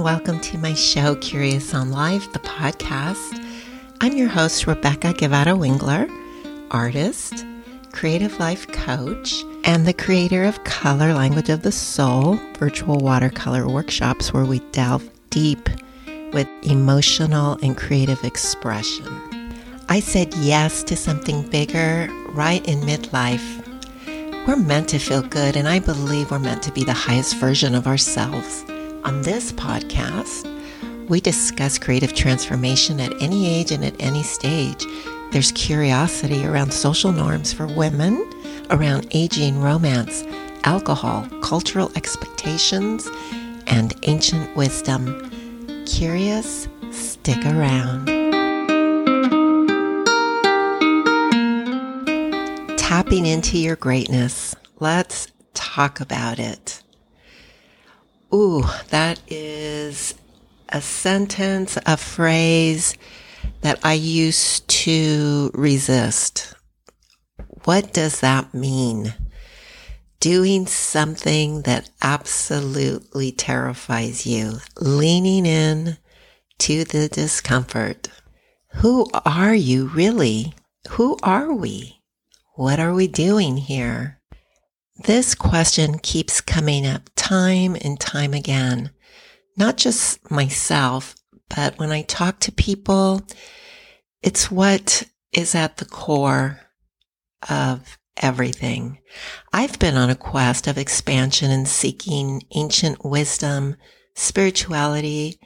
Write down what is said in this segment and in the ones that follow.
and welcome to my show, Curious on Life, the podcast. I'm your host, Rebecca Guevara Wingler, artist, creative life coach, and the creator of Color Language of the Soul virtual watercolor workshops where we delve deep with emotional and creative expression. I said yes to something bigger right in midlife. We're meant to feel good, and I believe we're meant to be the highest version of ourselves. On this podcast, we discuss creative transformation at any age and at any stage. There's curiosity around social norms for women, around aging, romance, alcohol, cultural expectations, and ancient wisdom. Curious? Stick around. Tapping into your greatness. Let's talk about it. Ooh, that is a sentence, a phrase that I used to resist. What does that mean? Doing something that absolutely terrifies you, leaning in to the discomfort. Who are you really? Who are we? What are we doing here? This question keeps coming up time and time again. Not just myself, but when I talk to people, it's what is at the core of everything. I've been on a quest of expansion and seeking ancient wisdom, spirituality.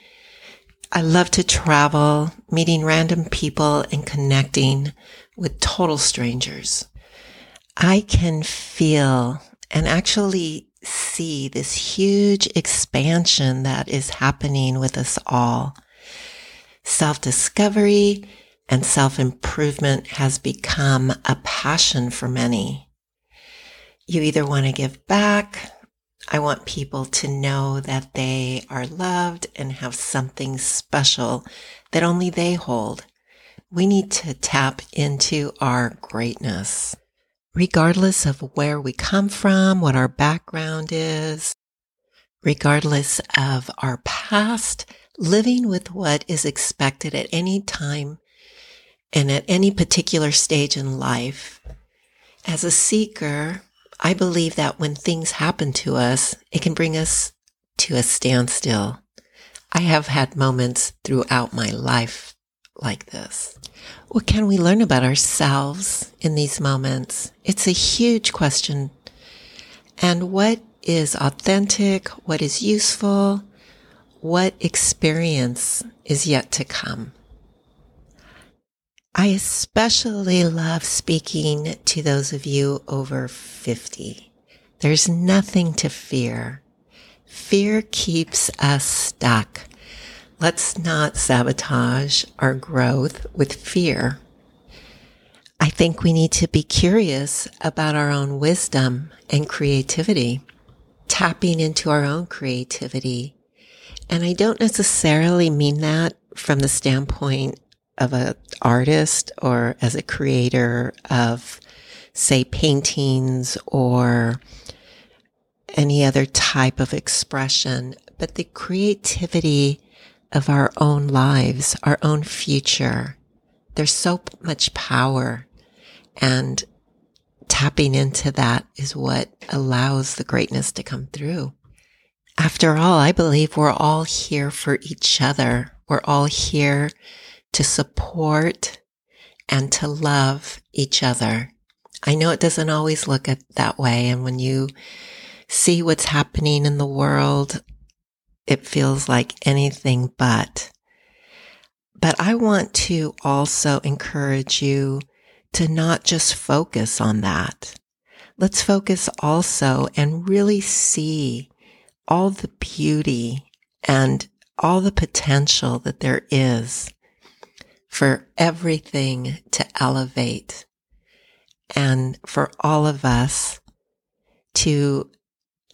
I love to travel, meeting random people and connecting with total strangers. I can feel and actually see this huge expansion that is happening with us all. Self discovery and self improvement has become a passion for many. You either want to give back. I want people to know that they are loved and have something special that only they hold. We need to tap into our greatness regardless of where we come from, what our background is, regardless of our past, living with what is expected at any time and at any particular stage in life. As a seeker, I believe that when things happen to us, it can bring us to a standstill. I have had moments throughout my life like this. What can we learn about ourselves in these moments? It's a huge question. And what is authentic? What is useful? What experience is yet to come? I especially love speaking to those of you over 50. There's nothing to fear. Fear keeps us stuck. Let's not sabotage our growth with fear. I think we need to be curious about our own wisdom and creativity, tapping into our own creativity. And I don't necessarily mean that from the standpoint of an artist or as a creator of, say, paintings or any other type of expression, but the creativity of our own lives, our own future. There's so much power and tapping into that is what allows the greatness to come through. After all, I believe we're all here for each other. We're all here to support and to love each other. I know it doesn't always look at that way. And when you see what's happening in the world, it feels like anything but. But I want to also encourage you to not just focus on that. Let's focus also and really see all the beauty and all the potential that there is for everything to elevate and for all of us to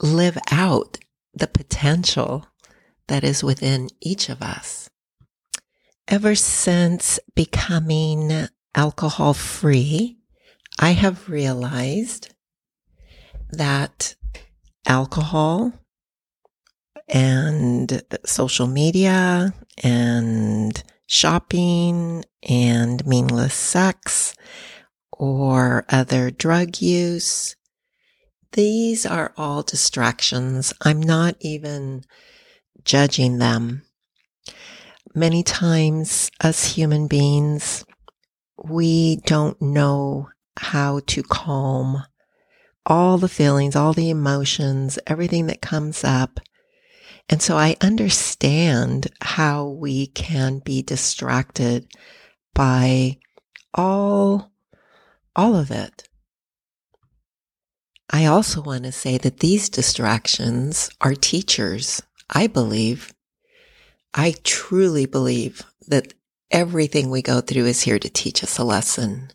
live out the potential that is within each of us. Ever since becoming alcohol free, I have realized that alcohol and social media and shopping and meaningless sex or other drug use. These are all distractions. I'm not even judging them. Many times, us human beings, we don't know how to calm all the feelings, all the emotions, everything that comes up. And so I understand how we can be distracted by all, all of it. I also want to say that these distractions are teachers. I believe, I truly believe that everything we go through is here to teach us a lesson.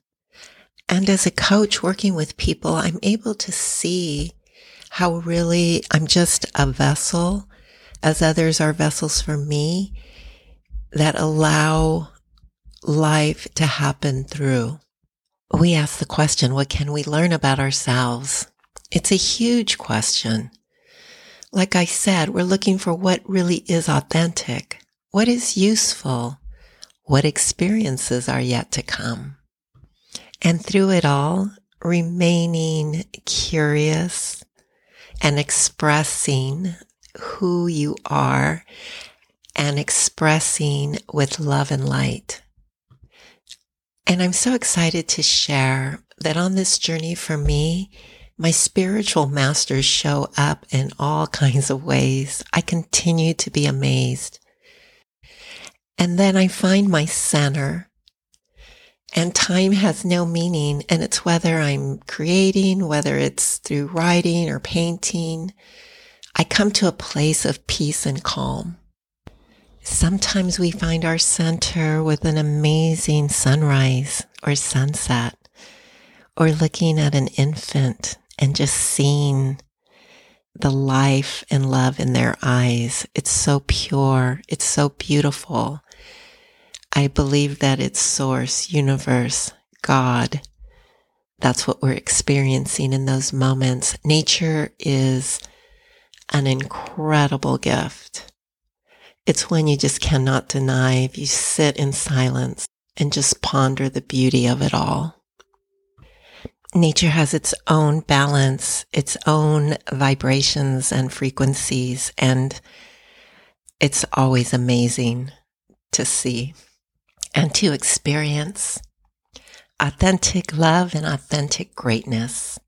And as a coach working with people, I'm able to see how really I'm just a vessel as others are vessels for me that allow life to happen through. We ask the question, what can we learn about ourselves? It's a huge question. Like I said, we're looking for what really is authentic. What is useful? What experiences are yet to come? And through it all, remaining curious and expressing who you are and expressing with love and light. And I'm so excited to share that on this journey for me, my spiritual masters show up in all kinds of ways. I continue to be amazed. And then I find my center and time has no meaning. And it's whether I'm creating, whether it's through writing or painting, I come to a place of peace and calm. Sometimes we find our center with an amazing sunrise or sunset, or looking at an infant and just seeing the life and love in their eyes. It's so pure. It's so beautiful. I believe that it's source, universe, God. That's what we're experiencing in those moments. Nature is an incredible gift. It's when you just cannot deny if you sit in silence and just ponder the beauty of it all. Nature has its own balance, its own vibrations and frequencies, and it's always amazing to see and to experience authentic love and authentic greatness.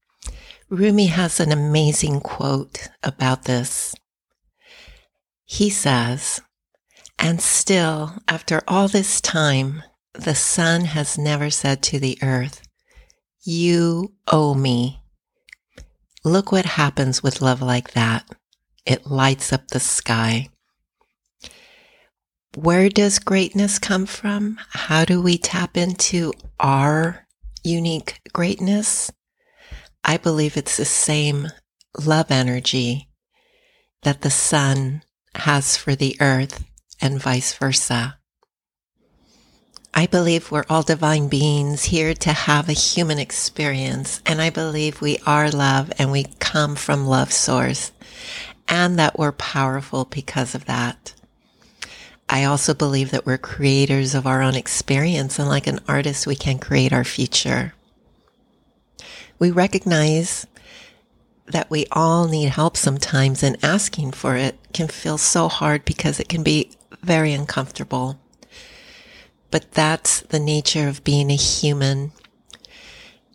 Rumi has an amazing quote about this. He says, and still, after all this time, the sun has never said to the earth, You owe me. Look what happens with love like that. It lights up the sky. Where does greatness come from? How do we tap into our unique greatness? I believe it's the same love energy that the sun has for the earth and vice versa. I believe we're all divine beings here to have a human experience. And I believe we are love and we come from love source and that we're powerful because of that. I also believe that we're creators of our own experience, and like an artist, we can create our future. We recognize that we all need help sometimes, and asking for it can feel so hard because it can be very uncomfortable. But that's the nature of being a human.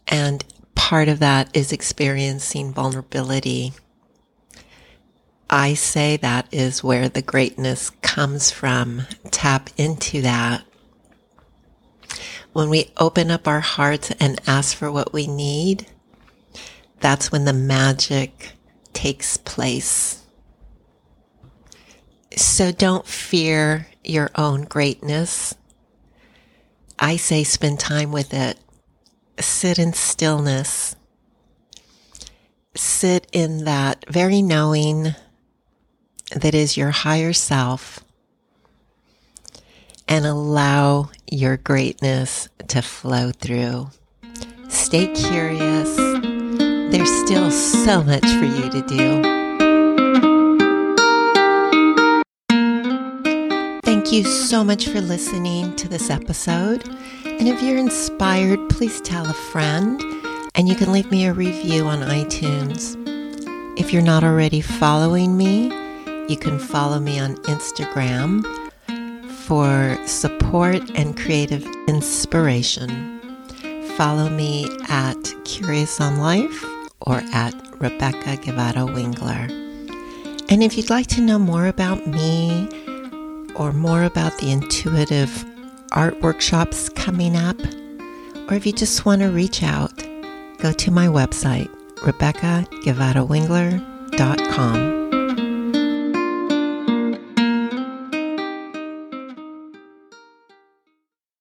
And part of that is experiencing vulnerability I say that is where the greatness comes from. Tap into that. When we open up our hearts and ask for what we need, that's when the magic takes place. So don't fear your own greatness. I say spend time with it. Sit in stillness. Sit in that very knowing that is your higher self and allow your greatness to flow through. Stay curious. There's still so much for you to do. Thank you so much for listening to this episode. And if you're inspired, please tell a friend and you can leave me a review on iTunes. If you're not already following me, you can follow me on Instagram for support and creative inspiration. Follow me at Curious on Life or at Rebecca Guevara Wingler. And if you'd like to know more about me or more about the intuitive art workshops coming up, or if you just want to reach out, go to my website, RebeccaGuevarawingler.com.